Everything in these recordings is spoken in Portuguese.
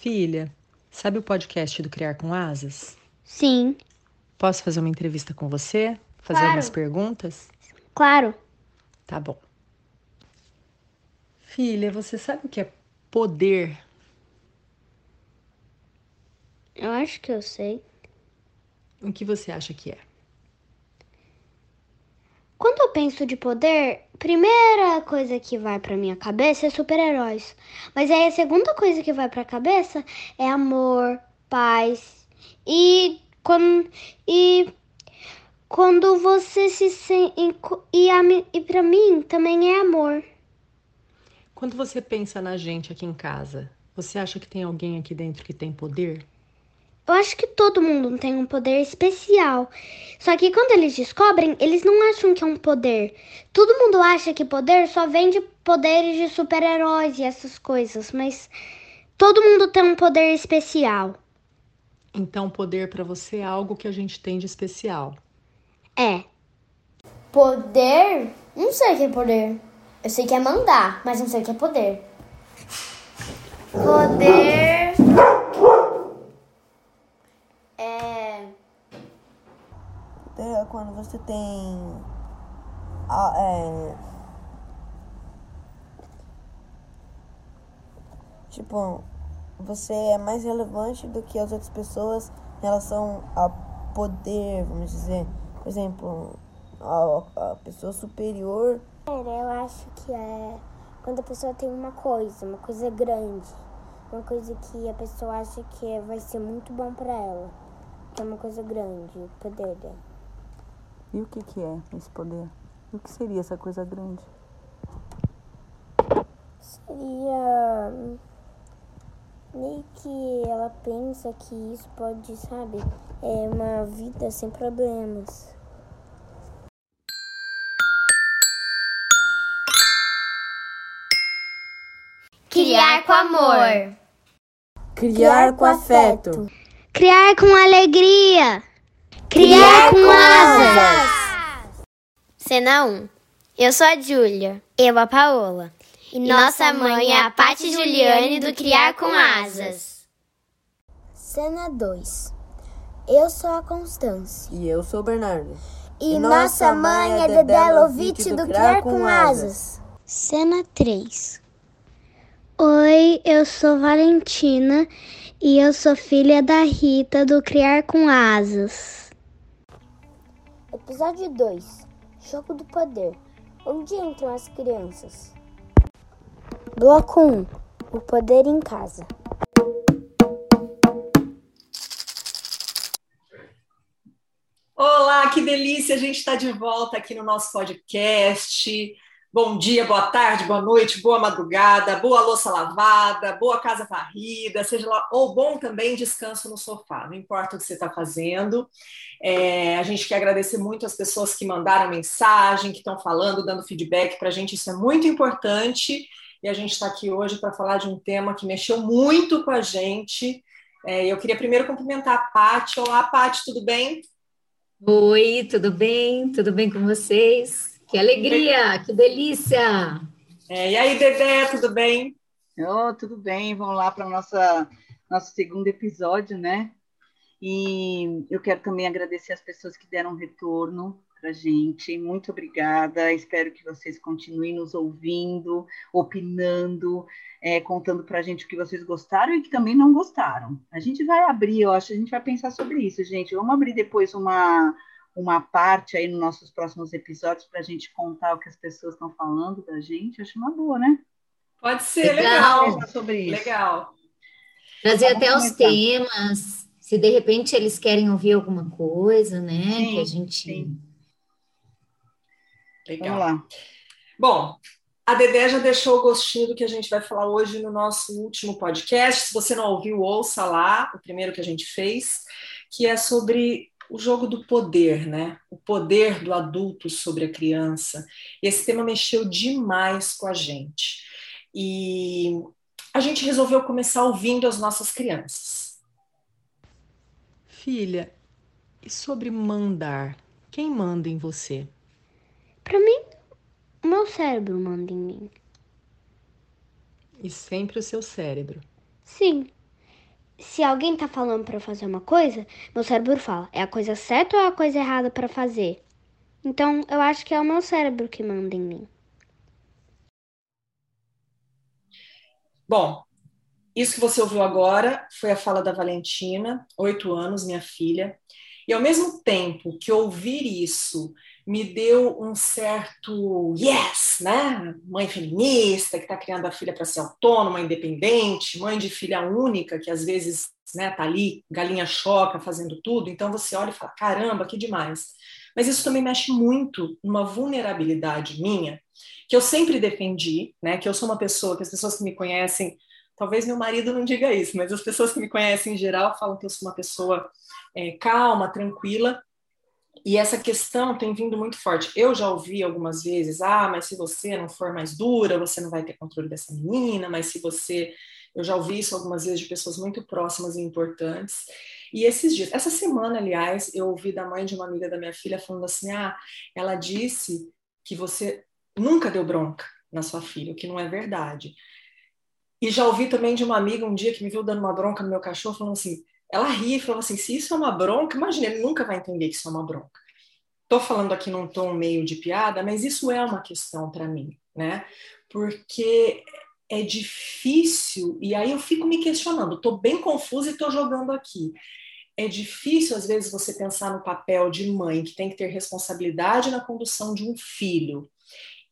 Filha, sabe o podcast do Criar com Asas? Sim, Posso fazer uma entrevista com você? Fazer Claro. algumas perguntas? claro. Tá bom. Filha, você sabe o que é poder? Eu acho que eu sei. O que você acha que é? Quando eu penso de poder, primeira coisa que vai pra minha cabeça é super-heróis. Mas aí a segunda coisa que vai pra cabeça é amor, paz e quando e quando você se sente e a, e para mim também é amor. Quando você pensa na gente aqui em casa, você acha que tem alguém aqui dentro que tem poder? Eu acho que todo mundo tem um poder especial. Só que quando eles descobrem, eles não acham que é um poder. Todo mundo acha que poder só vem de poderes de super-heróis e essas coisas, mas todo mundo tem um poder especial. Então, poder pra você é algo que a gente tem de especial. É. Poder? Não sei o que é poder. Eu sei que é mandar, mas não sei o que é poder. Poder. É. Poder é quando você tem. a- é, tipo, você é mais relevante do que as outras pessoas em relação a poder, vamos dizer. Por exemplo, a, a pessoa superior. Eu acho que é quando a pessoa tem uma coisa, uma coisa grande. Uma coisa que a pessoa acha que vai ser muito bom pra ela. Que é uma coisa grande, o poder dela. E o que, que é esse poder? E o que seria essa coisa grande? Seria meio que ela pensa que isso pode, sabe, é uma vida sem problemas. Criar com amor. Criar com afeto. Criar com alegria. Criar, com asas. Cena 1. Eu sou a Júlia. Eu a Paola. E, nossa mãe é a Paty Juliane do Criar com Asas. Cena 2. Eu sou a Constância. E eu sou o Bernardo. E, nossa mãe é Dedé Lovitch do Criar com Asas. Cena 3. Oi, eu sou Valentina e eu sou filha da Rita do Criar com Asas. Episódio 2. Jogo do Poder. Onde entram as crianças? Bloco 1. O poder em casa. Olá, que delícia! A gente está de volta aqui no nosso podcast. Bom dia, boa tarde, boa noite, boa madrugada, boa louça lavada, boa casa varrida, seja lá, ou bom também descanso no sofá, não importa o que você está fazendo. É, a gente quer agradecer muito as pessoas que mandaram mensagem, que estão falando, dando feedback para a gente, isso é muito importante. E a gente está aqui hoje para falar de um tema que mexeu muito com a gente. É, eu queria primeiro cumprimentar a Paty. Olá, Paty, tudo bem? Oi, tudo bem? Tudo bem com vocês? Que alegria, que delícia! É, e aí, Dedé, tudo bem? Oh, tudo bem, vamos lá para o nosso segundo episódio, né? E eu quero também agradecer as pessoas que deram retorno para gente. Muito obrigada. Espero que vocês continuem nos ouvindo, opinando, é, contando para a gente o que vocês gostaram e que também não gostaram. A gente vai abrir, eu acho, a gente vai pensar sobre isso, gente. Vamos abrir depois uma, uma parte aí nos nossos próximos episódios para a gente contar o que as pessoas estão falando da gente. Acho uma boa, né? Pode ser, Legal. legal. Sobre isso. Legal. Trazer Vamos até os temas, se de repente eles querem ouvir alguma coisa, né? Sim, que a gente. sim. Legal. Vamos lá. Bom, a Dedé já deixou o gostinho do que a gente vai falar hoje no nosso último podcast. Se você não ouviu, ouça lá, o primeiro que a gente fez, que é sobre o jogo do poder, né? O poder do adulto sobre a criança. E esse tema mexeu demais com a gente. E a gente resolveu começar ouvindo as nossas crianças. Filha, e sobre mandar? Quem manda em você? Pra mim, o meu cérebro manda em mim. E sempre o seu cérebro. Sim. Se alguém tá falando para fazer uma coisa, meu cérebro fala, é a coisa certa ou é a coisa errada para fazer? Então, eu acho que é o meu cérebro que manda em mim. Bom, isso que você ouviu agora foi a fala da Valentina, oito anos, minha filha. E ao mesmo tempo que ouvir isso me deu um certo yes, né? Mãe feminista que está criando a filha para ser autônoma, independente, mãe de filha única que às vezes né, tá ali, galinha choca, fazendo tudo. Então você olha e fala: caramba, que demais. Mas isso também mexe muito numa vulnerabilidade minha, que eu sempre defendi, né? Que eu sou uma pessoa que as pessoas que me conhecem, talvez meu marido não diga isso, mas as pessoas que me conhecem em geral falam que eu sou uma pessoa é, calma, tranquila. E essa questão tem vindo muito forte. Eu já ouvi algumas vezes: ah, mas se você não for mais dura, você não vai ter controle dessa menina, mas se você. Eu já ouvi isso algumas vezes de pessoas muito próximas e importantes. E esses dias, essa semana, aliás, eu ouvi da mãe de uma amiga da minha filha falando assim: ah, ela disse que você nunca deu bronca na sua filha, o que não é verdade. E já ouvi também de uma amiga um dia que me viu dando uma bronca no meu cachorro, falando assim: ela ri e falou assim: se isso é uma bronca, imagina, ele nunca vai entender que isso é uma bronca. Estou falando aqui num tom meio de piada, mas isso é uma questão para mim, né? Porque é difícil, e aí eu fico me questionando, estou bem confusa e estou jogando aqui. É difícil, às vezes, você pensar no papel de mãe que tem que ter responsabilidade na condução de um filho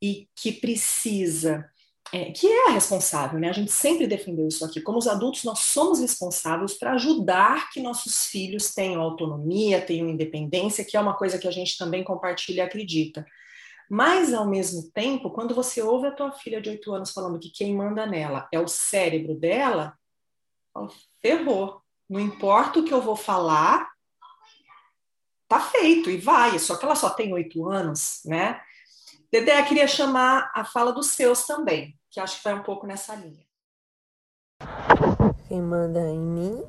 e que precisa é, que é a responsável, né? A gente sempre defendeu isso aqui. Como os adultos, nós somos responsáveis para ajudar que nossos filhos tenham autonomia, tenham independência, que é uma coisa que a gente também compartilha e acredita. Mas, ao mesmo tempo, quando você ouve a tua filha de oito anos falando que quem manda nela é o cérebro dela, ferrou. Não importa o que eu vou falar, tá feito e vai. Só que ela só tem oito anos, né? Dedé, queria chamar a fala dos seus também que acho que vai um pouco nessa linha. Quem manda em mim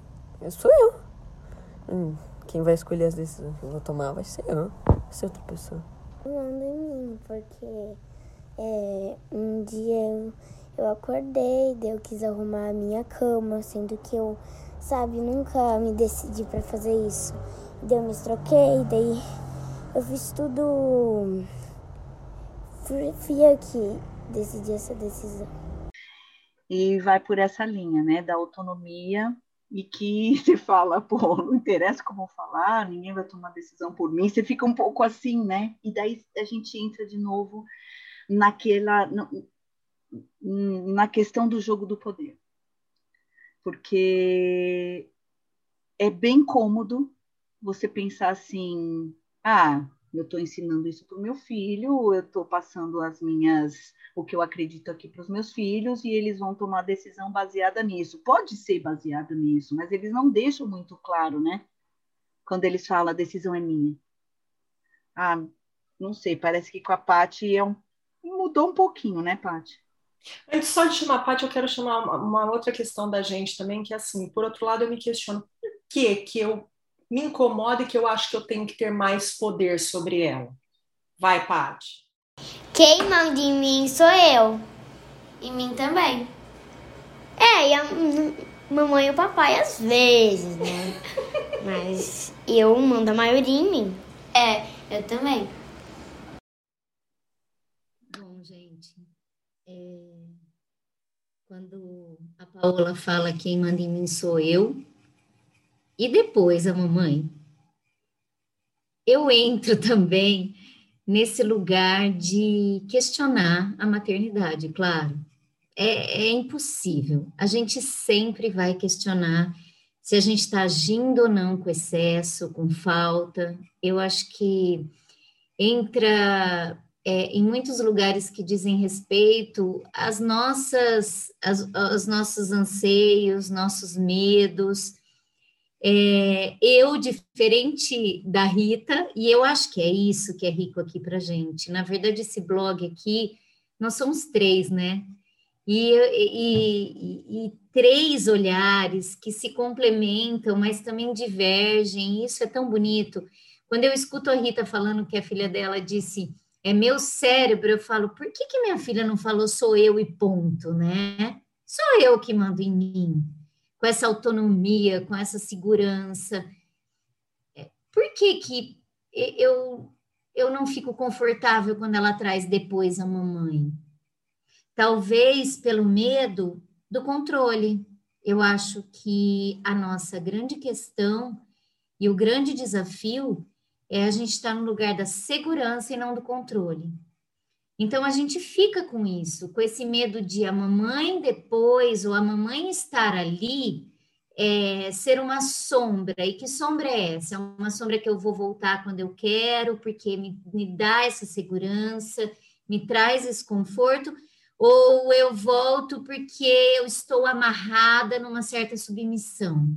sou eu. Hum, quem vai escolher as decisões que eu vou tomar vai ser eu, vai ser outra pessoa. Manda em mim, porque é, um dia eu, eu acordei, daí eu quis arrumar a minha cama, sendo que eu, sabe, nunca me decidi para fazer isso. Daí eu me troquei, daí eu fiz tudo. Fui, fui eu que decidir essa decisão. E vai por essa linha, né, da autonomia e que se fala, pô, não interessa como falar, ninguém vai tomar decisão por mim, você fica um pouco assim, né? E daí a gente entra de novo naquela na questão do jogo do poder. Porque é bem cômodo você pensar assim, ah, eu estou ensinando isso para o meu filho, eu estou passando as minhas, o que eu acredito aqui para os meus filhos e eles vão tomar decisão baseada nisso. Pode ser baseada nisso, mas eles não deixam muito claro, né? Quando eles falam a decisão é minha. Ah, não sei, parece que com a Paty é um... mudou um pouquinho, né, Paty? Antes só de chamar a Paty, eu quero chamar uma, uma outra questão da gente também, que é assim, por outro lado, eu me questiono por que que eu me incomoda e que eu acho que eu tenho que ter mais poder sobre ela. Vai, Paty. Quem manda em mim sou eu. Em mim também. É, e a mamãe e o papai às vezes, né? Mas eu mando a maioria em mim. É, eu também. Bom, gente, é... quando a Paola fala quem manda em mim sou eu, e depois a mamãe. Eu entro também nesse lugar de questionar a maternidade, claro. É, é impossível. A gente sempre vai questionar se a gente está agindo ou não com excesso, com falta. Eu acho que entra é, em muitos lugares que dizem respeito às nossas, às, aos nossos anseios, nossos medos, é, eu, diferente da Rita, e eu acho que é isso que é rico aqui para gente. Na verdade, esse blog aqui, nós somos três, né? E, e, e, três olhares que se complementam, mas também divergem. Isso é tão bonito. Quando eu escuto a Rita falando que a filha dela disse é meu cérebro, eu falo, por que, que minha filha não falou sou eu e ponto, né? Sou eu que mando em mim com essa autonomia, com essa segurança. É, por que que eu, eu não fico confortável quando ela traz depois a mamãe? Talvez pelo medo do controle. Eu acho que a nossa grande questão e o grande desafio é a gente estar no lugar da segurança e não do controle. Então a gente fica com isso, com esse medo de a mamãe depois ou a mamãe estar ali é, ser uma sombra. E que sombra é essa? É uma sombra que eu vou voltar quando eu quero, porque me, me dá essa segurança, me traz esse conforto, ou eu volto porque eu estou amarrada numa certa submissão.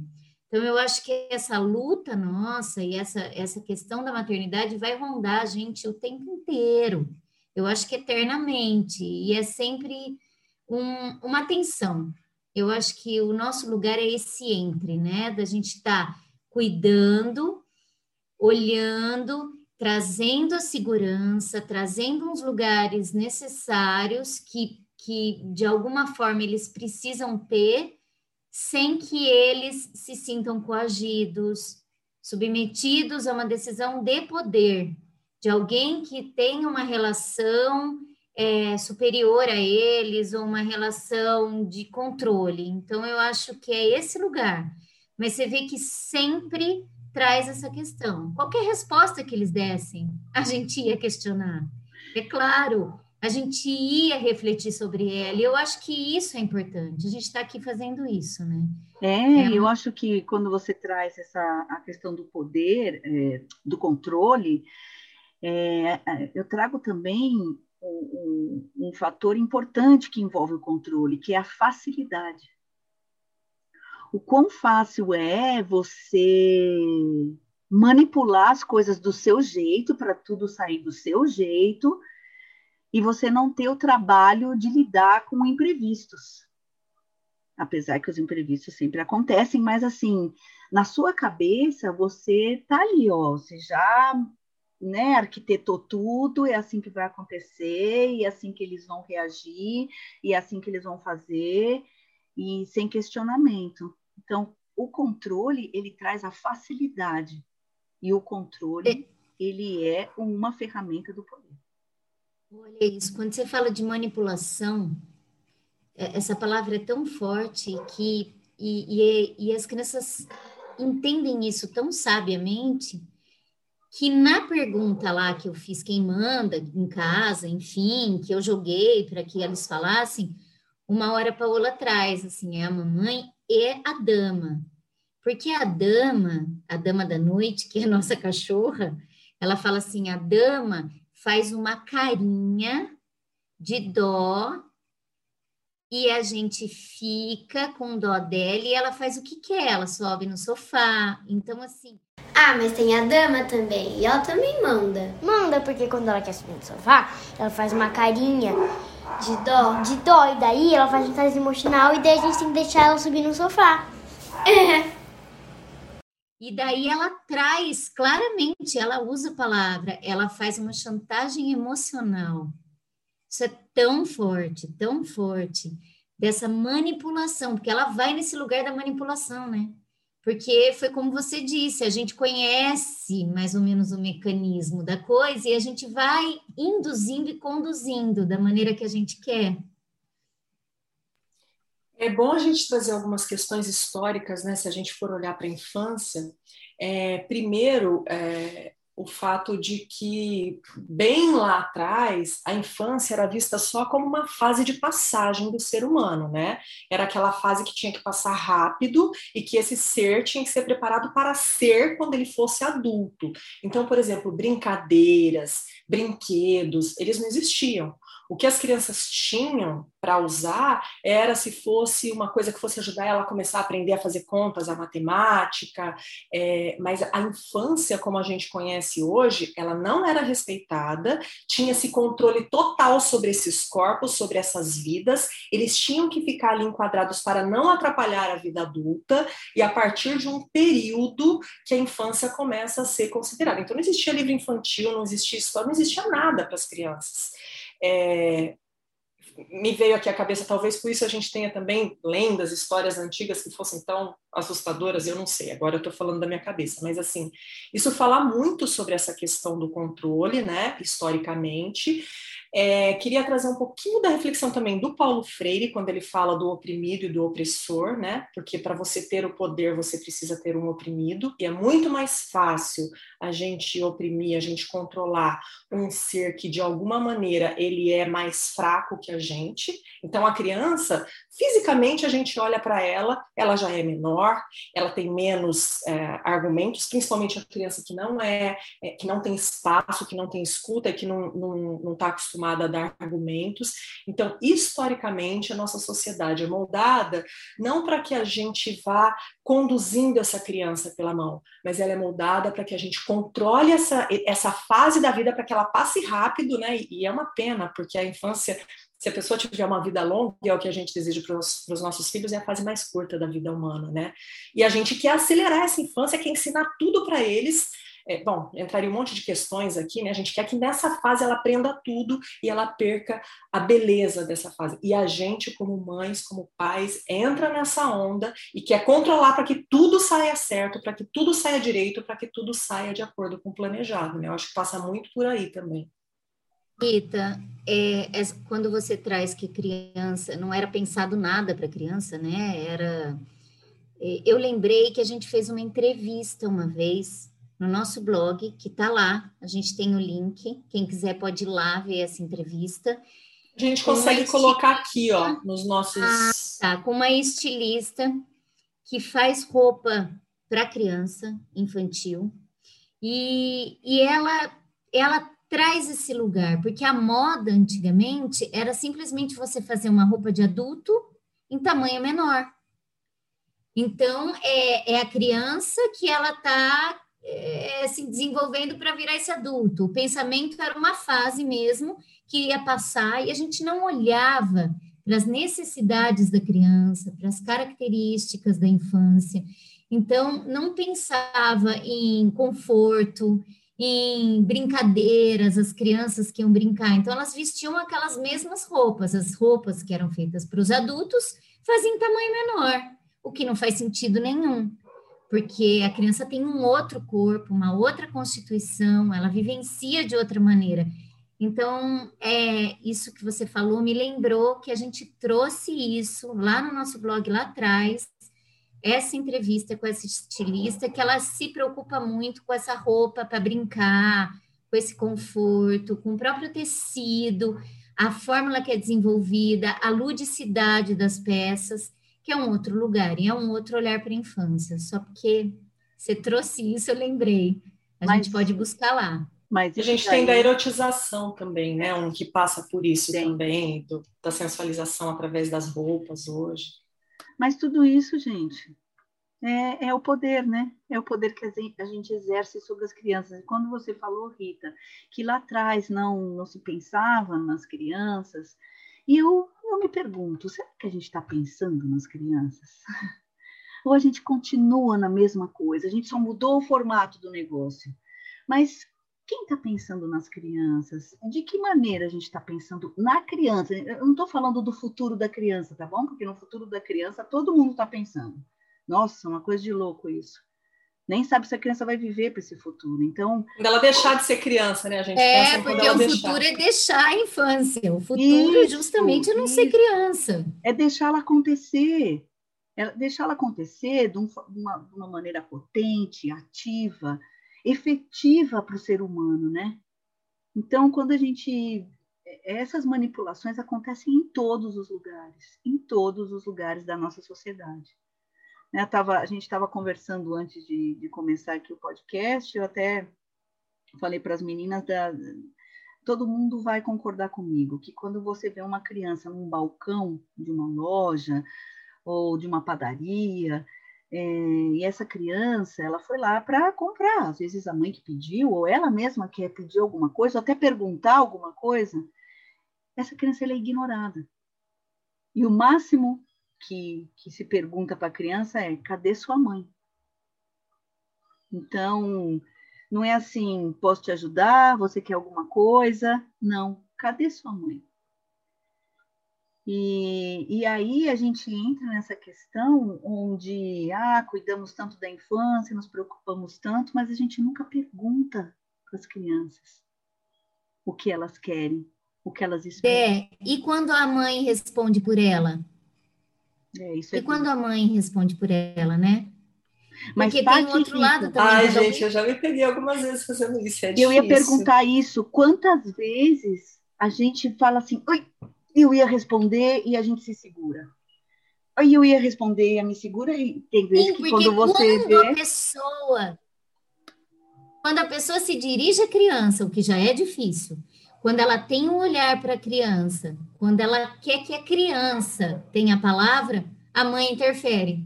Então, eu acho que essa luta nossa e essa, essa questão da maternidade vai rondar a gente o tempo inteiro. Eu acho que eternamente. E é sempre um, uma tensão. Eu acho que o nosso lugar é esse entre, né? Da gente estar tá cuidando, olhando, trazendo a segurança, trazendo uns lugares necessários que, que de alguma forma eles precisam ter sem que eles se sintam coagidos, submetidos a uma decisão de poder, de alguém que tem uma relação é, superior a eles ou uma relação de controle. Então, eu acho que é esse lugar. Mas você vê que sempre traz essa questão. Qualquer resposta que eles dessem, a gente ia questionar. É claro, a gente ia refletir sobre ela. E eu acho que isso é importante. A gente está aqui fazendo isso, né? É, é, eu acho que quando você traz essa a questão do poder, é, do controle, é, é eu trago também um, um, fator importante que envolve o controle, que é a facilidade. O quão fácil é você manipular as coisas do seu jeito para tudo sair do seu jeito e você não ter o trabalho de lidar com imprevistos. Apesar que os imprevistos sempre acontecem, mas assim, na sua cabeça você tá ali, ó, você já né, arquitetou tudo, é assim que vai acontecer, e é assim que eles vão reagir, e é assim que eles vão fazer, e sem questionamento. Então, o controle, ele traz a facilidade, e o controle, é. ele é uma ferramenta do poder. Olha isso, quando você fala de manipulação, é, essa palavra é tão forte que e, e, e, as crianças entendem isso tão sabiamente que na pergunta lá que eu fiz quem manda em casa, enfim, que eu joguei para que eles falassem, uma hora a Paola traz assim, é a mamãe e a dama. Porque a dama, a dama da noite, que é a nossa cachorra, ela fala assim, a dama faz uma carinha de dó e a gente fica com dó dela e ela faz o que quer, ela sobe no sofá. Então, assim. Ah, mas tem a dama também, e ela também manda. Manda, porque quando ela quer subir no sofá, ela faz uma carinha de dó, de dó, e daí ela faz um carinho emocional, e daí a gente tem que deixar ela subir no sofá. É. E daí ela traz claramente, ela usa a palavra, ela faz uma chantagem emocional. Isso é tão forte, tão forte, dessa manipulação, porque ela vai nesse lugar da manipulação, né? Porque foi como você disse, a gente conhece mais ou menos o mecanismo da coisa e a gente vai induzindo e conduzindo da maneira que a gente quer. É bom a gente trazer algumas questões históricas, né? Se a gente for olhar para a infância, é, primeiro é, o fato de que bem lá atrás a infância era vista só como uma fase de passagem do ser humano, né? Era aquela fase que tinha que passar rápido e que esse ser tinha que ser preparado para ser quando ele fosse adulto. Então, por exemplo, brincadeiras, brinquedos, eles não existiam. O que as crianças tinham para usar era se fosse uma coisa que fosse ajudar ela a começar a aprender a fazer contas, a matemática, é, mas a infância, como a gente conhece hoje, ela não era respeitada, tinha esse controle total sobre esses corpos, sobre essas vidas, eles tinham que ficar ali enquadrados para não atrapalhar a vida adulta, e a partir de um período que a infância começa a ser considerada. Então, não existia livro infantil, não existia história, não existia nada para as crianças. É, me veio aqui à cabeça, talvez por isso a gente tenha também lendas, histórias antigas que fossem tão assustadoras, eu não sei, agora eu estou falando da minha cabeça, mas assim, isso fala muito sobre essa questão do controle, né, historicamente, é, queria trazer um pouquinho da reflexão também do Paulo Freire, quando ele fala do oprimido e do opressor, né? Porque para você ter o poder, você precisa ter um oprimido, e é muito mais fácil a gente oprimir, a gente controlar um ser que de alguma maneira ele é mais fraco que a gente. Então a criança, fisicamente a gente olha para ela, ela já é menor, ela tem menos é, argumentos, principalmente a criança que não é, é, que não tem espaço, que não tem escuta, que não está não, não tá acostumada acostumada a dar argumentos. Então, historicamente, a nossa sociedade é moldada não para que a gente vá conduzindo essa criança pela mão, mas ela é moldada para que a gente controle essa, essa fase da vida para que ela passe rápido, né? E é uma pena, porque a infância se a pessoa tiver uma vida longa, é o que a gente deseja para os nossos filhos, é a fase mais curta da vida humana, né? E a gente quer acelerar essa infância, quer ensinar tudo para eles é, bom, entraria um monte de questões aqui, né? A gente quer que nessa fase ela aprenda tudo e ela perca a beleza dessa fase. E a gente, como mães, como pais, entra nessa onda e quer controlar para que tudo saia certo, para que tudo saia direito, para que tudo saia de acordo com o planejado, né? Eu acho que passa muito por aí também. Rita, é, é, quando você traz que criança, não era pensado nada para criança, né? Era. É, eu lembrei que a gente fez uma entrevista uma vez no nosso blog, que está lá. A gente tem o link. Quem quiser pode ir lá ver essa entrevista. A gente consegue colocar aqui, ó, nos nossos. Ah, tá. Com uma estilista que faz roupa para criança infantil. E, e ela, ela traz esse lugar, porque a moda antigamente era simplesmente você fazer uma roupa de adulto em tamanho menor. Então, é, é a criança que ela está é, se desenvolvendo para virar esse adulto. O pensamento era uma fase mesmo que ia passar e a gente não olhava para as necessidades da criança, para as características da infância. Então, não pensava em conforto, em brincadeiras, as crianças que iam brincar. Então, elas vestiam aquelas mesmas roupas, as roupas que eram feitas para os adultos, faziam tamanho menor, o que não faz sentido nenhum porque a criança tem um outro corpo, uma outra constituição, ela vivencia de outra maneira. Então, é, isso que você falou me lembrou que a gente trouxe isso lá no nosso blog lá atrás, essa entrevista com essa estilista, que ela se preocupa muito com essa roupa para brincar, com esse conforto, com o próprio tecido, a fórmula que é desenvolvida, a ludicidade das peças que é um outro lugar e é um outro olhar para a infância. Só porque você trouxe isso, eu lembrei. A mas, gente pode buscar lá. Mas a gente tem da erotização também, né? Um que passa por isso Sim. também, do, da sensualização através das roupas hoje. Mas tudo isso, gente, é, é, o poder, né? É o poder que a gente exerce sobre as crianças. E quando você falou, Rita, que lá atrás não, não se pensava nas crianças, e eu, eu me pergunto, será que a gente está pensando nas crianças? Ou a gente continua na mesma coisa? A gente só mudou o formato do negócio. Mas quem está pensando nas crianças? De que maneira a gente está pensando na criança? Eu não estou falando do futuro da criança, tá bom? Porque no futuro da criança todo mundo está pensando. Nossa, uma coisa de louco isso nem sabe se a criança vai viver para esse futuro. Então, quando ela deixar de ser criança, né? A gente é porque o deixar. futuro é deixar a infância. O futuro isso, justamente é não isso. ser criança. É deixá-la acontecer, é deixá-la acontecer de, uma, de uma maneira potente, ativa, efetiva para o ser humano, né? Então, quando a gente essas manipulações acontecem em todos os lugares, em todos os lugares da nossa sociedade. Né, tava, a gente estava conversando antes de, de, começar aqui o podcast, eu até falei para as meninas da, todo mundo vai concordar comigo que quando você vê uma criança num balcão de uma loja ou de uma padaria, é, e essa criança ela foi lá para comprar, às vezes a mãe que pediu, ou ela mesma quer pedir alguma coisa, ou até perguntar alguma coisa, essa criança é ignorada. E o máximo que, que se pergunta para a criança é: cadê sua mãe? Então, não é assim, posso te ajudar? Você quer alguma coisa? Não, cadê sua mãe? E, e aí a gente entra nessa questão onde, ah, cuidamos tanto da infância, nos preocupamos tanto, mas a gente nunca pergunta para as crianças o que elas querem, o que elas esperam. É, e quando a mãe responde por ela? É, isso é e quando a mãe responde por ela, né? Mas Porque tem um outro lado também. Ai, um- gente, eu já me peguei algumas vezes fazendo isso. É Eu ia perguntar isso. Quantas vezes a gente fala assim, oi, eu ia responder e a gente se segura. Aí eu ia responder e a me segura e tem vezes Sim, que quando você quando a vê, pessoa quando a pessoa se dirige à criança, o que já é difícil, quando ela tem um olhar para a criança, quando ela quer que a criança tenha a palavra, a mãe interfere.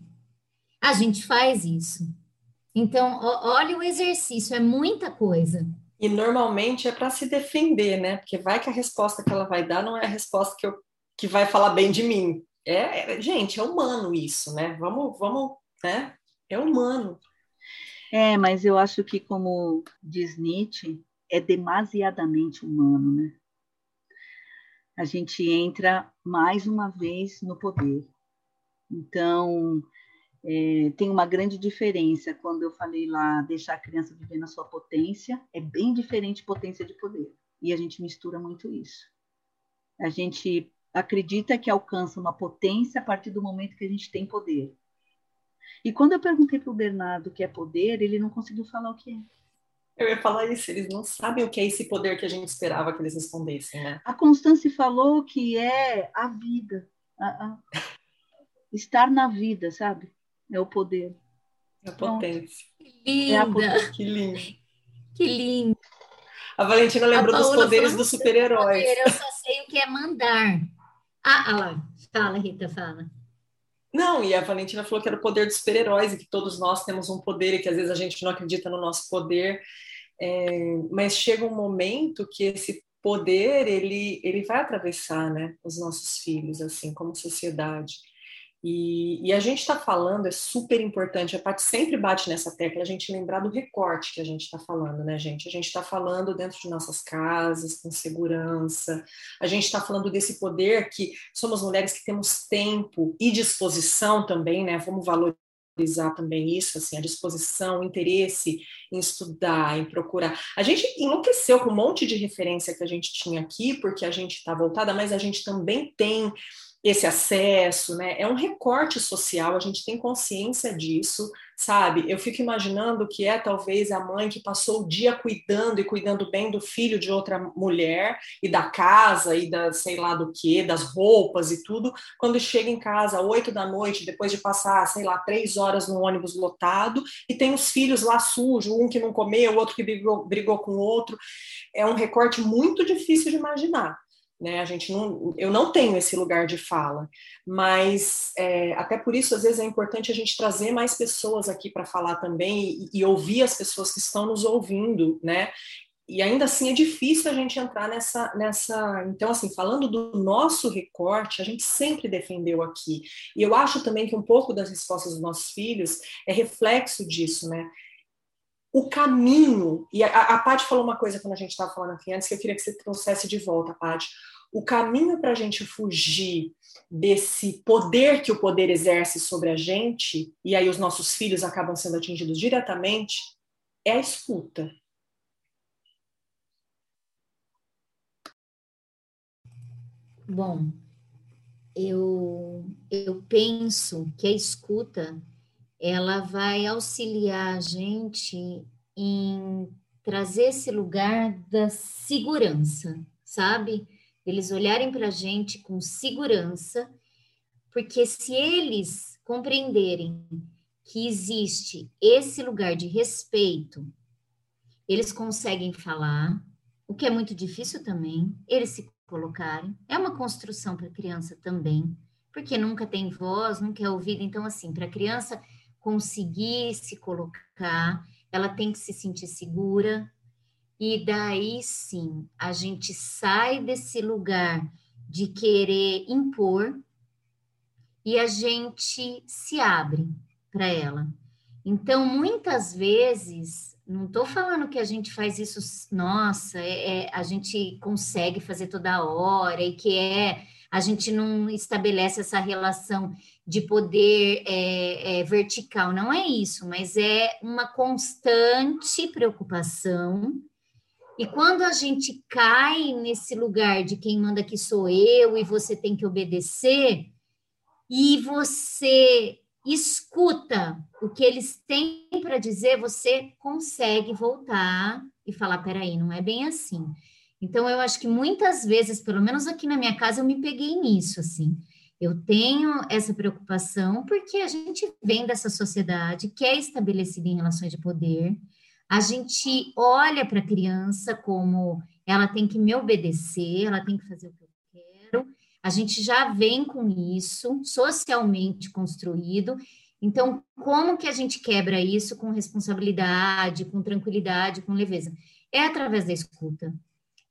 A gente faz isso. Então, ó- olha o exercício, é muita coisa. E normalmente é para se defender, né? Porque vai que a resposta que ela vai dar não é a resposta que, eu, que vai falar bem de mim. É, é- gente, é humano isso, né? Vamos, vamos, né? É humano. É, mas eu acho que, como diz Nietzsche, é demasiadamente humano, né? A gente entra mais uma vez no poder. Então, é, tem uma grande diferença quando eu falei lá deixar a criança viver na sua potência, é bem diferente potência de poder. E a gente mistura muito isso. A gente acredita que alcança uma potência a partir do momento que a gente tem poder. E quando eu perguntei para o Bernardo o que é poder, ele não conseguiu falar o que é. Eu ia falar isso, eles não sabem o que é esse poder que a gente esperava que eles respondessem, né? A Constância falou que é a vida, a- a- estar na vida, sabe? É o poder. A potência. É a potência. Que lindo. que lindo. A Valentina lembrou A dos poderes dos super-heróis. Poder, Eu só sei o que é mandar. Ah, ah lá, fala, Rita, fala. Não, e a Valentina falou que era o poder dos super-heróis e que todos nós temos um poder e que às vezes a gente não acredita no nosso poder. É, mas chega um momento que esse poder ele, ele vai atravessar né, os nossos filhos, assim, como sociedade. E, e a gente está falando, é super importante, a Paty sempre bate nessa tecla, a gente lembrar do recorte que a gente está falando, né, gente? A gente está falando dentro de nossas casas, com segurança, a gente está falando desse poder que somos mulheres que temos tempo e disposição também, né? Vamos valorizar também isso, assim, a disposição, o interesse em estudar, em procurar. A gente enlouqueceu com um monte de referência que a gente tinha aqui, porque a gente está voltada, mas a gente também tem esse acesso, né? É um recorte social, a gente tem consciência disso, sabe? Eu fico imaginando que é talvez a mãe que passou o dia cuidando e cuidando bem do filho de outra mulher e da casa e da sei lá do que, das roupas e tudo, quando chega em casa oito da noite, depois de passar, sei lá, três horas no ônibus lotado e tem os filhos lá sujos, um que não comeu, o outro que brigou, brigou com o outro. É um recorte muito difícil de imaginar né? A gente não, eu não tenho esse lugar de fala, mas é, até por isso às vezes é importante a gente trazer mais pessoas aqui para falar também e, e, ouvir as pessoas que estão nos ouvindo, né? E ainda assim é difícil a gente entrar nessa, nessa. Então, assim, falando do nosso recorte, a gente sempre defendeu aqui. E eu acho também que um pouco das respostas dos nossos filhos é reflexo disso, né? O caminho, e a, a Paty falou uma coisa quando a gente estava falando aqui antes, que eu queria que você trouxesse de volta, Paty. O caminho para a gente fugir desse poder que o poder exerce sobre a gente, e aí os nossos filhos acabam sendo atingidos diretamente, é a escuta. Bom, eu, eu penso que a escuta ela vai auxiliar a gente em trazer esse lugar da segurança, sabe? Eles olharem para a gente com segurança, porque se eles compreenderem que existe esse lugar de respeito, eles conseguem falar, o que é muito difícil também, eles se colocarem. É uma construção para a criança também, porque nunca tem voz, nunca é ouvida. Então, assim, para a criança conseguir se colocar, ela tem que se sentir segura, e daí sim a gente sai desse lugar de querer impor e a gente se abre para ela. Então, muitas vezes, não estou falando que a gente faz isso, nossa, é, é, a gente consegue fazer toda hora e que é a gente não estabelece essa relação de poder é, é, vertical, não é isso, mas é uma constante preocupação. E quando a gente cai nesse lugar de quem manda aqui sou eu e você tem que obedecer, e você escuta o que eles têm para dizer, você consegue voltar e falar: peraí, não é bem assim. Então, eu acho que muitas vezes, pelo menos aqui na minha casa, eu me peguei nisso, assim. Eu tenho essa preocupação porque a gente vem dessa sociedade que é estabelecida em relações de poder. A gente olha para a criança como ela tem que me obedecer, ela tem que fazer o que eu quero. A gente já vem com isso socialmente construído. Então, como que a gente quebra isso com responsabilidade, com tranquilidade, com leveza? É através da escuta.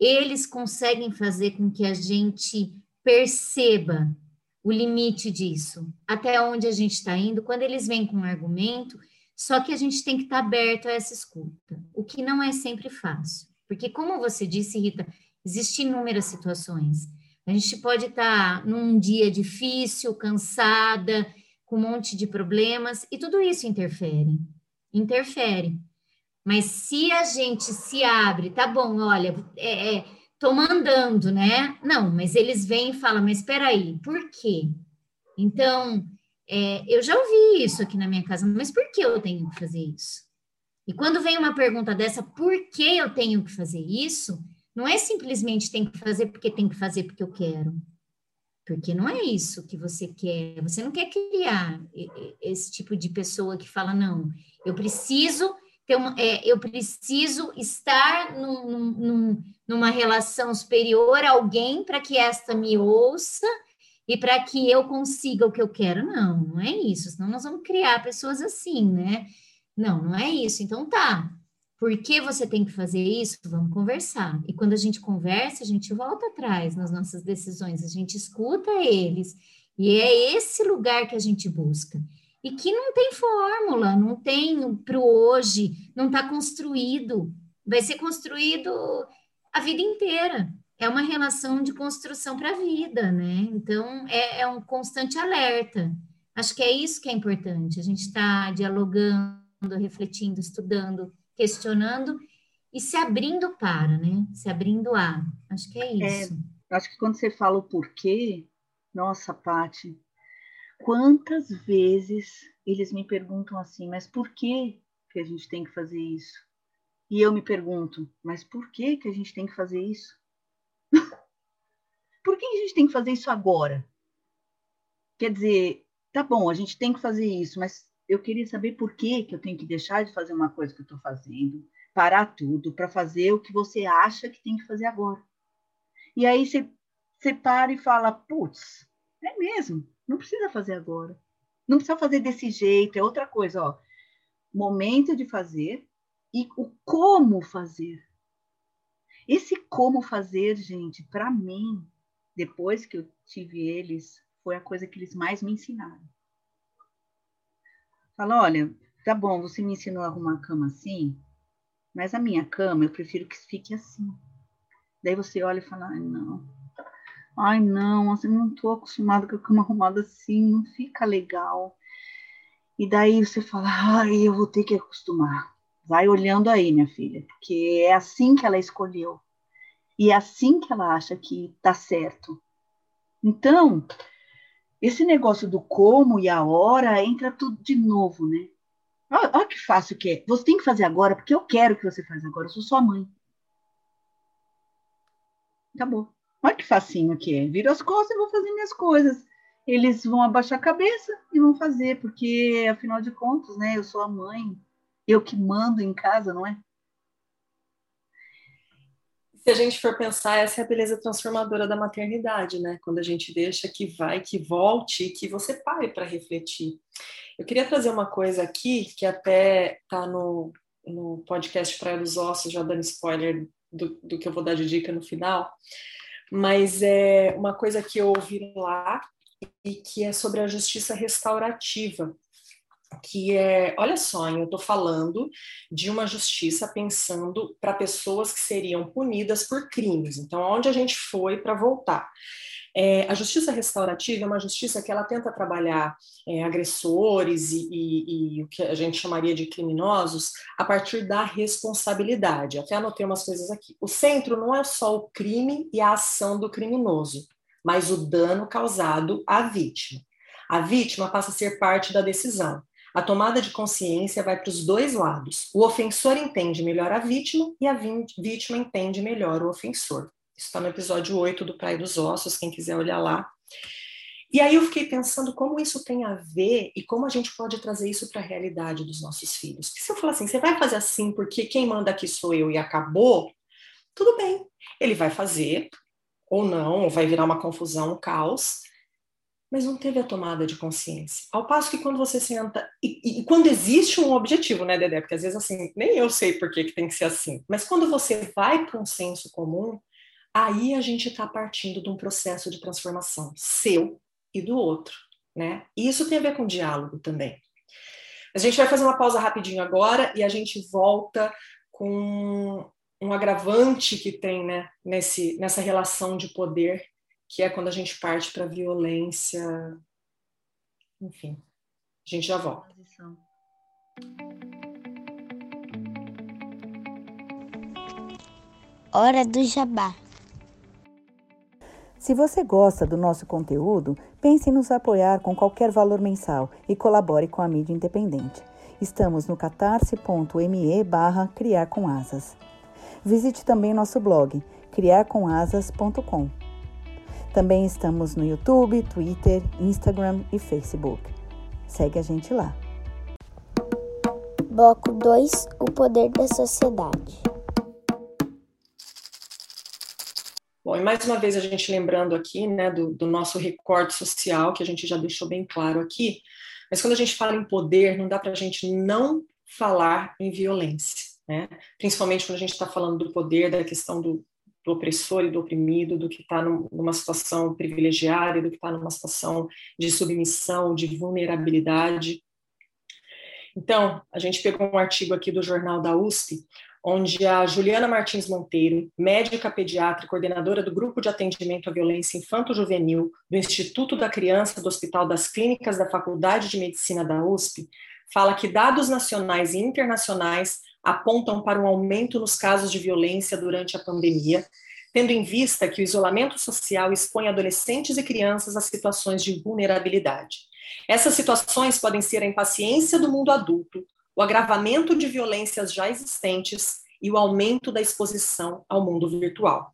Eles conseguem fazer com que a gente perceba o limite disso, até onde a gente está indo, quando eles vêm com um argumento, só que a gente tem que estar tá aberto a essa escuta, o que não é sempre fácil. Porque, como você disse, Rita, existem inúmeras situações. A gente pode estar tá num dia difícil, cansada, com um monte de problemas, e tudo isso interfere. Interfere. Mas se a gente se abre, tá bom, olha, é, é, tô mandando, né? Não, mas eles vêm e falam, mas espera aí, por quê? Então, é, eu já ouvi isso aqui na minha casa, mas por que eu tenho que fazer isso? E quando vem uma pergunta dessa, por que eu tenho que fazer isso? Não é simplesmente tem que fazer porque tem que fazer porque eu quero. Porque não é isso que você quer. Você não quer criar esse tipo de pessoa que fala, não, eu preciso uma, é, eu preciso estar num, num, numa relação superior a alguém para que esta me ouça e para que eu consiga o que eu quero. Não, não é isso. Senão nós vamos criar pessoas assim, né? Não, não é isso. Então tá. Por que você tem que fazer isso? Vamos conversar. E quando a gente conversa, a gente volta atrás nas nossas decisões, a gente escuta eles. E é esse lugar que a gente busca e que não tem fórmula, não tem para o hoje, não está construído. Vai ser construído a vida inteira. É uma relação de construção para a vida, né? Então, é, é, um constante alerta. Acho que é isso que é importante. A gente está dialogando, refletindo, estudando, questionando e se abrindo para, né? Se abrindo a. Acho que é, é isso. É, acho que quando você fala o porquê, nossa, Pati, Quantas vezes eles me perguntam assim, mas por que, que a gente tem que fazer isso? E eu me pergunto, mas por que, que a gente tem que fazer isso? por que a gente tem que fazer isso agora? Quer dizer, tá bom, a gente tem que fazer isso, mas eu queria saber por que, que eu tenho que deixar de fazer uma coisa que eu estou fazendo, parar tudo para fazer o que você acha que tem que fazer agora. E aí você, você para e fala, putz, é mesmo, não precisa fazer agora. Não precisa fazer desse jeito, é outra coisa, ó. Momento de fazer e o como fazer. Esse como fazer, gente, para mim, depois que eu tive eles, foi a coisa que eles mais me ensinaram. Fala, olha, tá bom, você me ensinou a arrumar a cama assim, mas a minha cama eu prefiro que fique assim. Daí você olha e fala, ah, não, Ai, não, assim, não estou acostumada com a cama arrumada assim, não fica legal. E daí você fala, ai, eu vou ter que acostumar. Vai olhando aí, minha filha, porque é assim que ela escolheu. E é assim que ela acha que tá certo. Então, esse negócio do como e a hora entra tudo de novo, né? Olha, olha que fácil que é. Você tem que fazer agora, porque eu quero que você faça agora. Eu sou sua mãe. Acabou. Olha que facinho que é. Viro as costas e vou fazer minhas coisas. Eles vão abaixar a cabeça e vão fazer, porque afinal de contas, né, eu sou a mãe, eu que mando em casa, não é? Se a gente for pensar, essa é a beleza transformadora da maternidade, né? Quando a gente deixa que vai, que volte, que você pare para refletir. Eu queria trazer uma coisa aqui, que até está no, no podcast Praia dos Ossos, já dando spoiler do, do que eu vou dar de dica no final, mas é uma coisa que eu ouvi lá e que é sobre a justiça restaurativa. que é, olha só, eu estou falando de uma justiça pensando para pessoas que seriam punidas por crimes. Então, onde a gente foi para voltar? É, a justiça restaurativa é uma justiça que ela tenta trabalhar é, agressores e, e, e, o que a gente chamaria de criminosos a partir da responsabilidade. Até anotei umas coisas aqui. O centro não é só o crime e a ação do criminoso, mas o dano causado à vítima. A vítima passa a ser parte da decisão. A tomada de consciência vai para os dois lados. O ofensor entende melhor a vítima e a vítima entende melhor o ofensor. Isso está no episódio 8 do Praia dos Ossos, quem quiser olhar lá. E aí eu fiquei pensando como isso tem a ver e como a gente pode trazer isso para a realidade dos nossos filhos. Porque se eu falar assim, você vai fazer assim porque quem manda aqui sou eu e acabou, tudo bem. Ele vai fazer, ou não, ou vai virar uma confusão, um caos, mas não teve a tomada de consciência. Ao passo que quando você senta, e, e, quando existe um objetivo, né, Dedé? Porque às vezes assim, nem eu sei por que, que tem que ser assim, mas quando você vai para um senso comum, aí a gente está partindo de um processo de transformação seu e do outro, né? E isso tem a ver com diálogo também. A gente vai fazer uma pausa rapidinho agora e a gente volta com um agravante que tem né, nesse, nessa relação de poder que é quando a gente parte para violência. Enfim, a gente já volta. Hora do jabá. Se você gosta do nosso conteúdo, pense em nos apoiar com qualquer valor mensal e colabore com a mídia independente. Estamos no catarse.me barra criar com asas. Visite também nosso blog criarcomasas.com. Também estamos no YouTube, Twitter, Instagram e Facebook. Segue a gente lá. Bloco 2 O Poder da Sociedade. Bom, e mais uma vez a gente lembrando aqui né, do, do nosso recorte social, que a gente já deixou bem claro aqui, mas quando a gente fala em poder, não dá para a gente não falar em violência, né? principalmente quando a gente está falando do poder, da questão do, do opressor e do oprimido, do que está numa situação privilegiada, do que está numa situação de submissão, de vulnerabilidade. Então, a gente pegou um artigo aqui do jornal da USP, onde a Juliana Martins Monteiro, médica pediatra e coordenadora do Grupo de Atendimento à Violência Infanto-Juvenil do Instituto da Criança do Hospital das Clínicas da Faculdade de Medicina da USP, fala que dados nacionais e internacionais apontam para um aumento nos casos de violência durante a pandemia, tendo em vista que o isolamento social expõe adolescentes e crianças a situações de vulnerabilidade. Essas situações podem ser a impaciência do mundo adulto, o agravamento de violências já existentes e o aumento da exposição ao mundo virtual.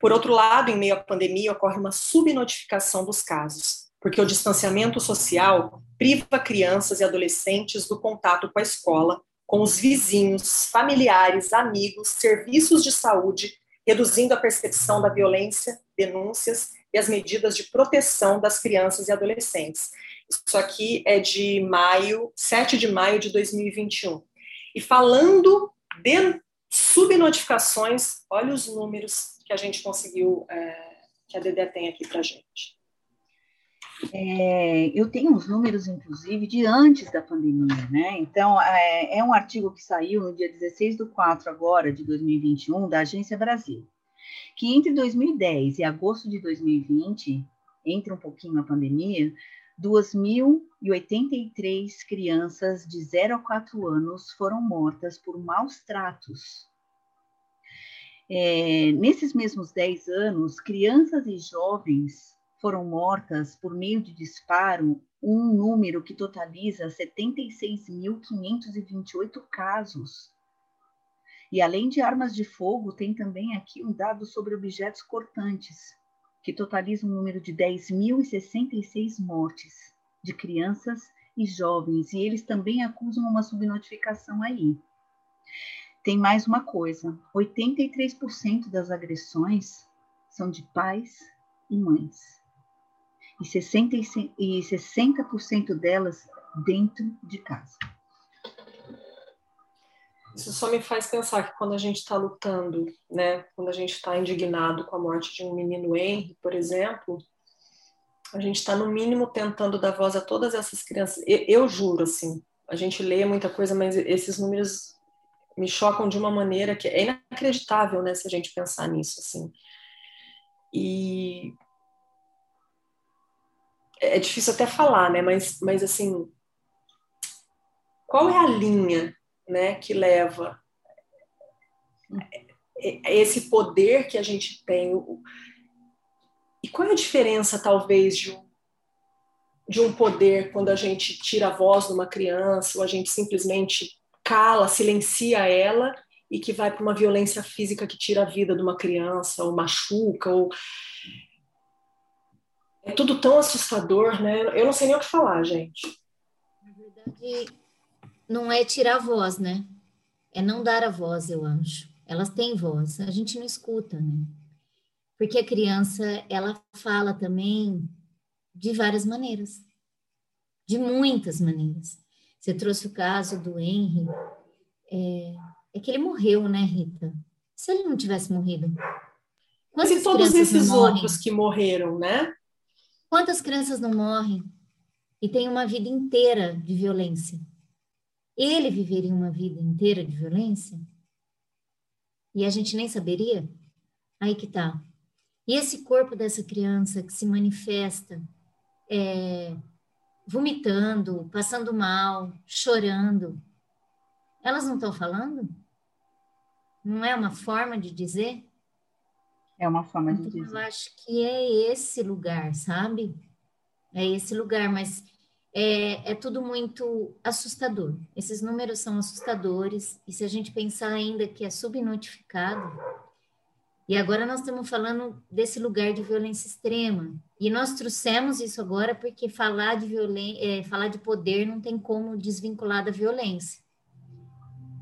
Por outro lado, em meio à pandemia, ocorre uma subnotificação dos casos, porque o distanciamento social priva crianças e adolescentes do contato com a escola com os vizinhos, familiares, amigos, serviços de saúde, reduzindo a percepção da violência, denúncias e as medidas de proteção das crianças e adolescentes. Isso aqui é de maio, 7 de maio de 2021. E falando de subnotificações, olha os números que a gente conseguiu, é, que a Dedé tem aqui para gente. É, eu tenho uns números, inclusive, de antes da pandemia, né? Então, é, é, um artigo que saiu no dia 16 do 4 agora, de 2021, da Agência Brasil, que entre 2010 e agosto de 2020, entre um pouquinho a pandemia, 2.083 crianças de 0 a 4 anos foram mortas por maus tratos. É, nesses mesmos 10 anos, crianças e jovens foram mortas por meio de disparo um número que totaliza 76.528 casos. E além de armas de fogo, tem também aqui um dado sobre objetos cortantes, que totaliza um número de 10.066 mortes de crianças e jovens, e eles também acusam uma subnotificação aí. Tem mais uma coisa: 83% das agressões são de pais e mães e 60%, e 60 delas dentro de casa. Isso só me faz pensar que quando a gente está lutando, né, quando a gente está indignado com a morte de um menino Henry, por exemplo, a gente está no mínimo tentando dar voz a todas essas crianças. Eu, eu, juro, assim, a gente lê muita coisa, mas esses números me chocam de uma maneira que é inacreditável, né, se a gente pensar nisso, assim. E é difícil até falar, né, mas, mas assim, qual é a linha, né, que leva esse poder que a gente tem? E qual é a diferença, talvez, de um, de um poder quando a gente tira a voz de uma criança ou a gente simplesmente cala, silencia ela e que vai para uma violência física que tira a vida de uma criança, ou machuca, ou. É tudo tão assustador, né? Eu não sei nem o que falar, gente. Na verdade, não é tirar a voz, né? É não dar a voz, eu acho. Elas têm voz, a gente não escuta, né? Porque a criança, ela fala também de várias maneiras. De muitas maneiras. Você trouxe o caso do Henry. É, é que ele morreu, né, Rita? Se ele não tivesse morrido. Quantas e todos esses outros que morreram, né? Quantas crianças não morrem e têm uma vida inteira de violência? Ele viveria uma vida inteira de violência? E a gente nem saberia? Aí que tá. E esse corpo dessa criança que se manifesta é, vomitando, passando mal, chorando. Elas não estão falando? Não é uma forma de dizer? É uma forma de então, dizer. Eu acho que é esse lugar, sabe? É esse lugar, mas é, é tudo muito assustador. Esses números são assustadores, e se a gente pensar ainda que é subnotificado, e agora nós estamos falando desse lugar de violência extrema. E nós trouxemos isso agora porque falar de violência, é, falar de poder não tem como desvincular da violência.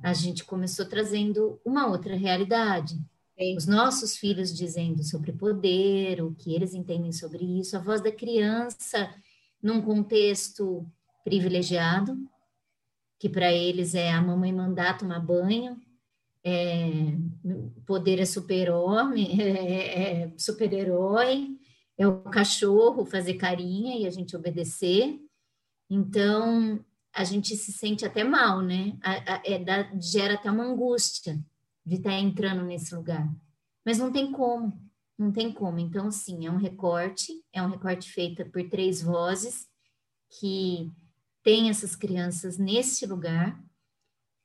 A gente começou trazendo uma outra realidade. Sim. Os nossos filhos dizendo sobre poder, o que eles entendem sobre isso, a voz da criança num contexto privilegiado, que para eles é a mamãe mandar tomar banho, é, poder é super-homem, é, é super-herói, é o cachorro fazer carinha e a gente obedecer. Então, a gente se sente até mal, né? A, a, é da, gera até uma angústia de estar tá entrando nesse lugar. Mas não tem como, não tem como. Então, sim, é um recorte, é um recorte feito por três vozes que tem essas crianças nesse lugar,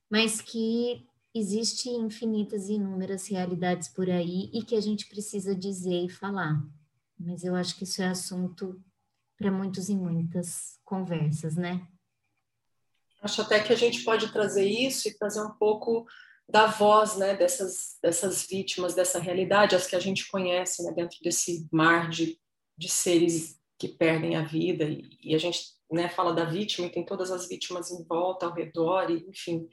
mas que existe infinitas e inúmeras realidades por aí e que a gente precisa dizer e falar. Mas eu acho que isso é assunto para muitos e muitas conversas, né? Acho até que a gente pode trazer isso e trazer um pouco da voz, né, dessas, dessas vítimas, dessa realidade, as que a gente conhece, né, dentro desse mar de, de seres que perdem a vida e, e a gente, né, fala da vítima e tem todas as vítimas em volta, ao redor, e, enfim,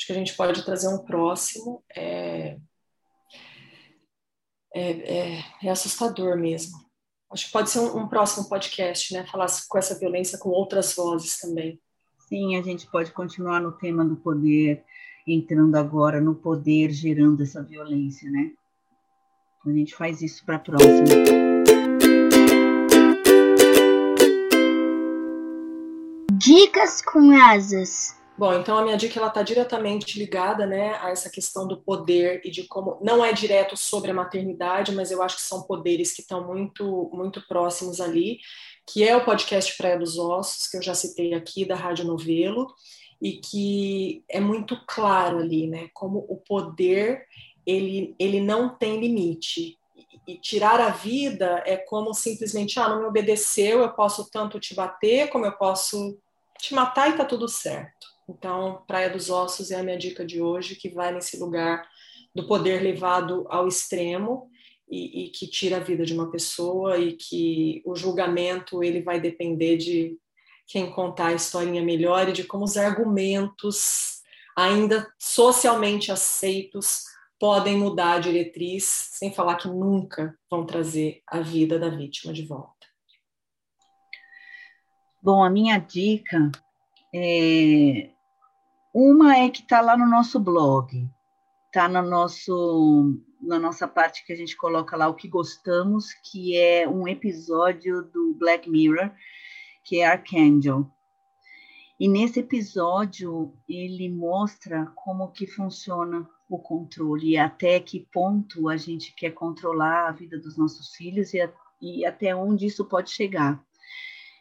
Acho que a gente pode trazer um próximo. É, é, é, é assustador mesmo. Acho que pode ser um, um, próximo podcast, né? Falar com essa violência com outras vozes também. Sim, a gente pode continuar no tema do poder, entrando agora no poder gerando essa violência, né? A gente faz isso para a próxima. Dicas com asas. Bom, então a minha dica ela está diretamente ligada, né, a essa questão do poder e de como não é direto sobre a maternidade, mas eu acho que são poderes que estão muito muito próximos ali, que é o podcast Praia dos Ossos que eu já citei aqui da Rádio Novelo e que é muito claro ali, né, como o poder ele ele não tem limite e tirar a vida é como simplesmente ah não me obedeceu, eu posso tanto te bater como eu posso te matar e tá tudo certo. Então, Praia dos Ossos é a minha dica de hoje, que vai nesse lugar do poder levado ao extremo e, e, que tira a vida de uma pessoa e que o julgamento ele vai depender de quem contar a historinha melhor e de como os argumentos ainda socialmente aceitos podem mudar a diretriz, sem falar que nunca vão trazer a vida da vítima de volta. Bom, a minha dica é uma é que está lá no nosso blog, está no nosso, na nossa parte que a gente coloca lá o que gostamos, que é um episódio do Black Mirror, que é Archangel. E nesse episódio ele mostra como que funciona o controle e até que ponto a gente quer controlar a vida dos nossos filhos e, a, e até onde isso pode chegar.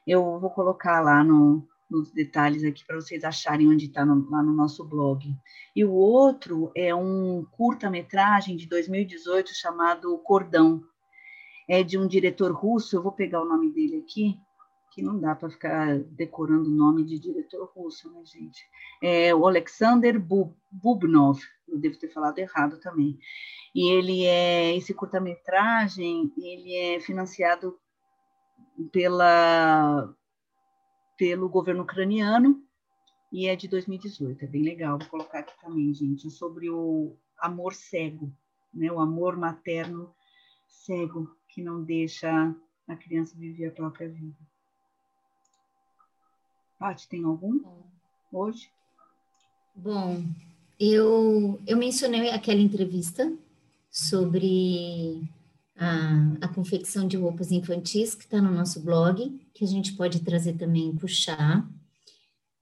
Eu vou colocar lá no, nos detalhes aqui para vocês acharem onde está lá no nosso blog. E o outro é um curta-metragem de 2018 chamado Cordão. É de um diretor russo, eu vou pegar o nome dele aqui, que não dá para ficar decorando o nome de diretor russo, né, gente? É o Alexander Bubnov, eu devo ter falado errado também. E ele é, esse curta-metragem, ele é financiado pela, pelo governo ucraniano e é de 2018, é bem legal, vou colocar aqui também, gente, é sobre o amor cego, né, o amor materno cego, que não deixa a criança viver a própria vida. Paty, tem algum hoje? Bom, eu, eu mencionei aquela entrevista sobre a, a confecção de roupas infantis, que está no nosso blog, que a gente pode trazer também, puxar.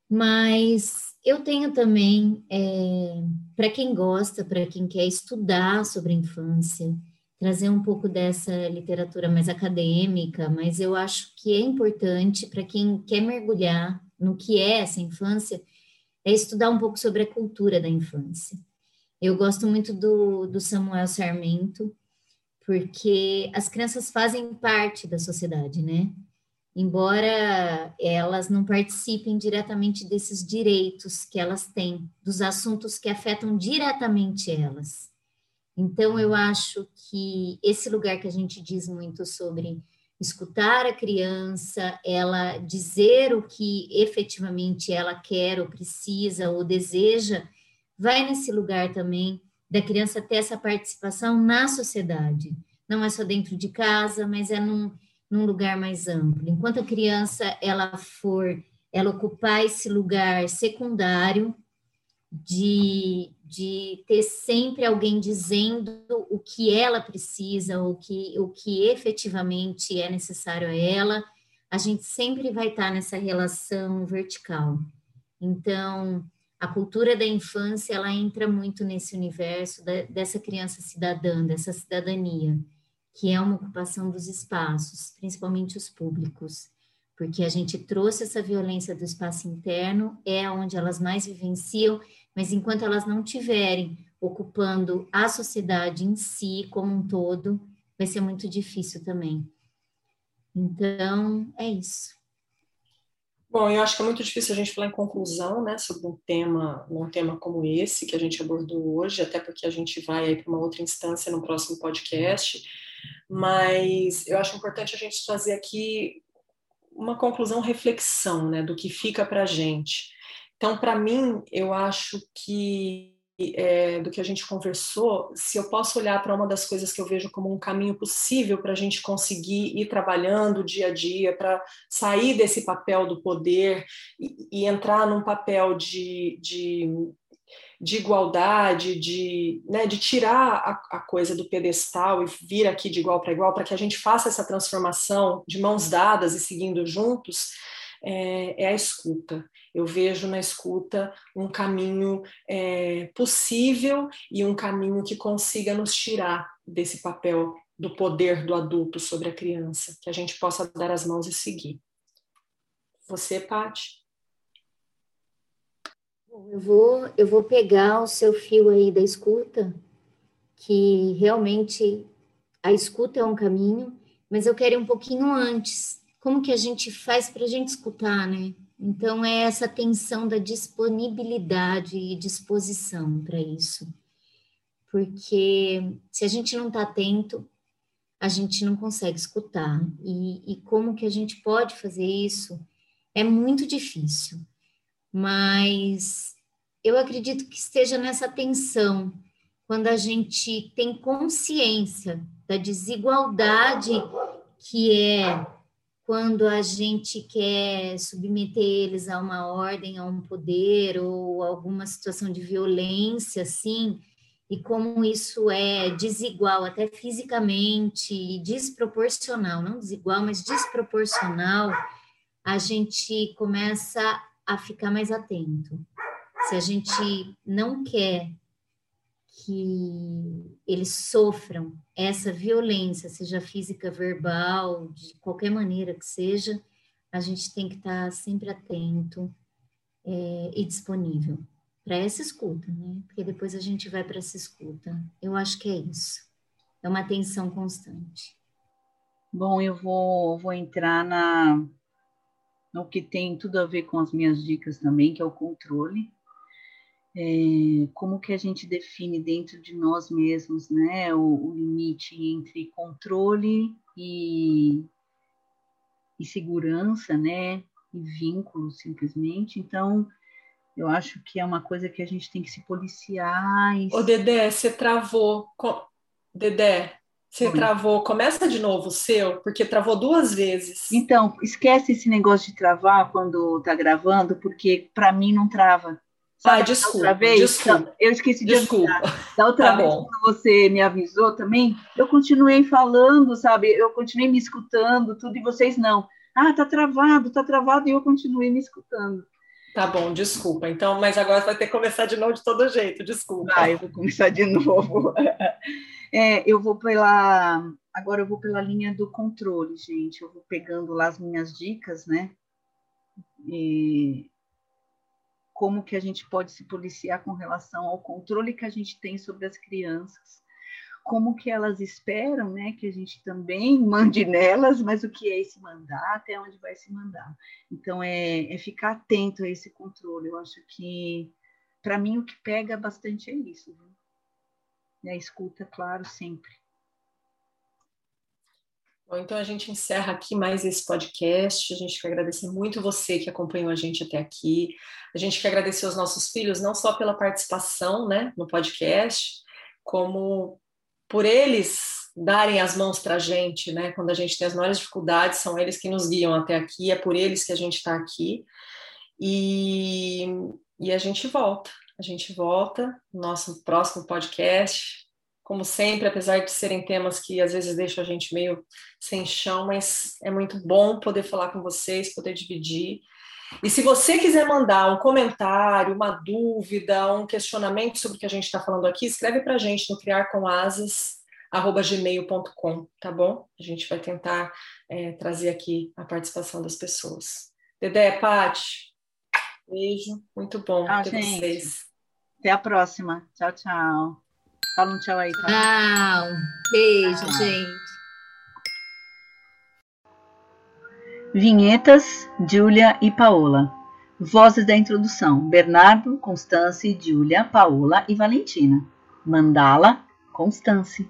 Mas eu tenho também, é, para quem gosta, para quem quer estudar sobre a infância, trazer um pouco dessa literatura mais acadêmica, mas eu acho que é importante para quem quer mergulhar no que é essa infância, é estudar um pouco sobre a cultura da infância. Eu gosto muito do, do Samuel Sarmento, porque as crianças fazem parte da sociedade, né? Embora elas não participem diretamente desses direitos que elas têm, dos assuntos que afetam diretamente elas. Então, eu acho que esse lugar que a gente diz muito sobre escutar a criança, ela dizer o que efetivamente ela quer ou precisa ou deseja, vai nesse lugar também da criança ter essa participação na sociedade. Não é só dentro de casa, mas é num, num lugar mais amplo. Enquanto a criança ela for, ela ocupar esse lugar secundário de de ter sempre alguém dizendo o que ela precisa, o que, o que efetivamente é necessário a ela, a gente sempre vai estar nessa relação vertical. Então, a cultura da infância, ela entra muito nesse universo da, dessa criança cidadã, dessa cidadania, que é uma ocupação dos espaços, principalmente os públicos, porque a gente trouxe essa violência do espaço interno, é onde elas mais vivenciam, mas enquanto elas não tiverem ocupando a sociedade em si como um todo, vai ser muito difícil também. Então, é isso. Bom, eu acho que é muito difícil a gente falar em conclusão, né, sobre um tema, um tema como esse que a gente abordou hoje, até porque a gente vai para uma outra instância no próximo podcast. Mas eu acho importante a gente trazer aqui uma conclusão, reflexão, né, do que fica para a gente. Então, para mim, eu acho que é, do que a gente conversou, se eu posso olhar para uma das coisas que eu vejo como um caminho possível para a gente conseguir ir trabalhando dia a dia, para sair desse papel do poder e, e entrar num papel de, de, de igualdade, de, né, de tirar a, a coisa do pedestal e vir aqui de igual para igual, para que a gente faça essa transformação de mãos dadas e seguindo juntos, é, é a escuta. Eu vejo na escuta um caminho é, possível e um caminho que consiga nos tirar desse papel do poder do adulto sobre a criança, que a gente possa dar as mãos e seguir. Você, Paty? Eu vou, eu vou pegar o seu fio aí da escuta, que realmente a escuta é um caminho, mas eu quero ir um pouquinho antes. Como que a gente faz para a gente escutar, né? Então, é essa tensão da disponibilidade e disposição para isso. Porque se a gente não está atento, a gente não consegue escutar. E, e como que a gente pode fazer isso? É muito difícil. Mas eu acredito que esteja nessa tensão, quando a gente tem consciência da desigualdade que é quando a gente quer submeter eles a uma ordem, a um poder ou alguma situação de violência, assim, e como isso é desigual, até fisicamente, e desproporcional, não desigual, mas desproporcional, a gente começa a ficar mais atento. Se a gente não quer que eles sofram essa violência, seja física, verbal, de qualquer maneira que seja, a gente tem que estar sempre atento é, e disponível para essa escuta, né? Porque depois a gente vai para essa escuta. Eu acho que é isso. É uma atenção constante. Bom, eu vou, vou entrar na no que tem tudo a ver com as minhas dicas também, que é o controle. É, como que a gente define dentro de nós mesmos, né, o, o limite entre controle e, e segurança, né, e vínculo simplesmente. Então, eu acho que é uma coisa que a gente tem que se policiar. E... Ô, Dedé, você travou. Dedé, você Oi. travou. Começa de novo o seu, porque travou duas vezes. Então, esquece esse negócio de travar quando tá gravando, porque para mim não trava. Ah, desculpa. Vez, desculpa. Eu esqueci de desculpa. avisar. Da outra tá vez, bom. quando você me avisou também, eu continuei falando, sabe? Eu continuei me escutando, tudo, e vocês não. Ah, tá travado, tá travado, e eu continuei me escutando. Tá bom, desculpa. Então, mas agora vai ter que começar de novo de todo jeito, desculpa. Ah, eu vou começar de novo. É, eu vou pela. Agora eu vou pela linha do controle, gente. Eu vou pegando lá as minhas dicas, né? E como que a gente pode se policiar com relação ao controle que a gente tem sobre as crianças como que elas esperam, né, que a gente também mande nelas, mas o que é esse mandar, até onde vai se mandar. Então, é, é ficar atento a esse controle. Eu acho que, para mim, o que pega bastante é isso. Viu? E a escuta, claro, sempre. Bom, então a gente encerra aqui mais esse podcast. A gente quer agradecer muito você que acompanhou a gente até aqui. A gente quer agradecer aos nossos filhos, não só pela participação né, no podcast, como por eles darem as mãos para a gente, né? Quando a gente tem as maiores dificuldades, são eles que nos guiam até aqui, é por eles que a gente está aqui. E, e a gente volta, a gente volta no nosso próximo podcast. Como sempre, apesar de serem temas que às vezes deixam a gente meio sem chão, mas é muito bom poder falar com vocês, poder dividir. E se você quiser mandar um comentário, uma dúvida, um questionamento sobre o que a gente está falando aqui, escreve para a gente no criarcomasas@gmail.com, tá bom? A gente vai tentar é, trazer aqui a participação das pessoas. Dedé, Paty, beijo, muito bom tchau, ter gente. vocês. Até a próxima. Tchau, tchau. Fala um tchau aí. Tá? Tchau. Beijo, tchau. gente. Vinhetas, Júlia e Paola. Vozes da introdução: Bernardo, Constance, Júlia, Paola e Valentina. Mandala, Constance.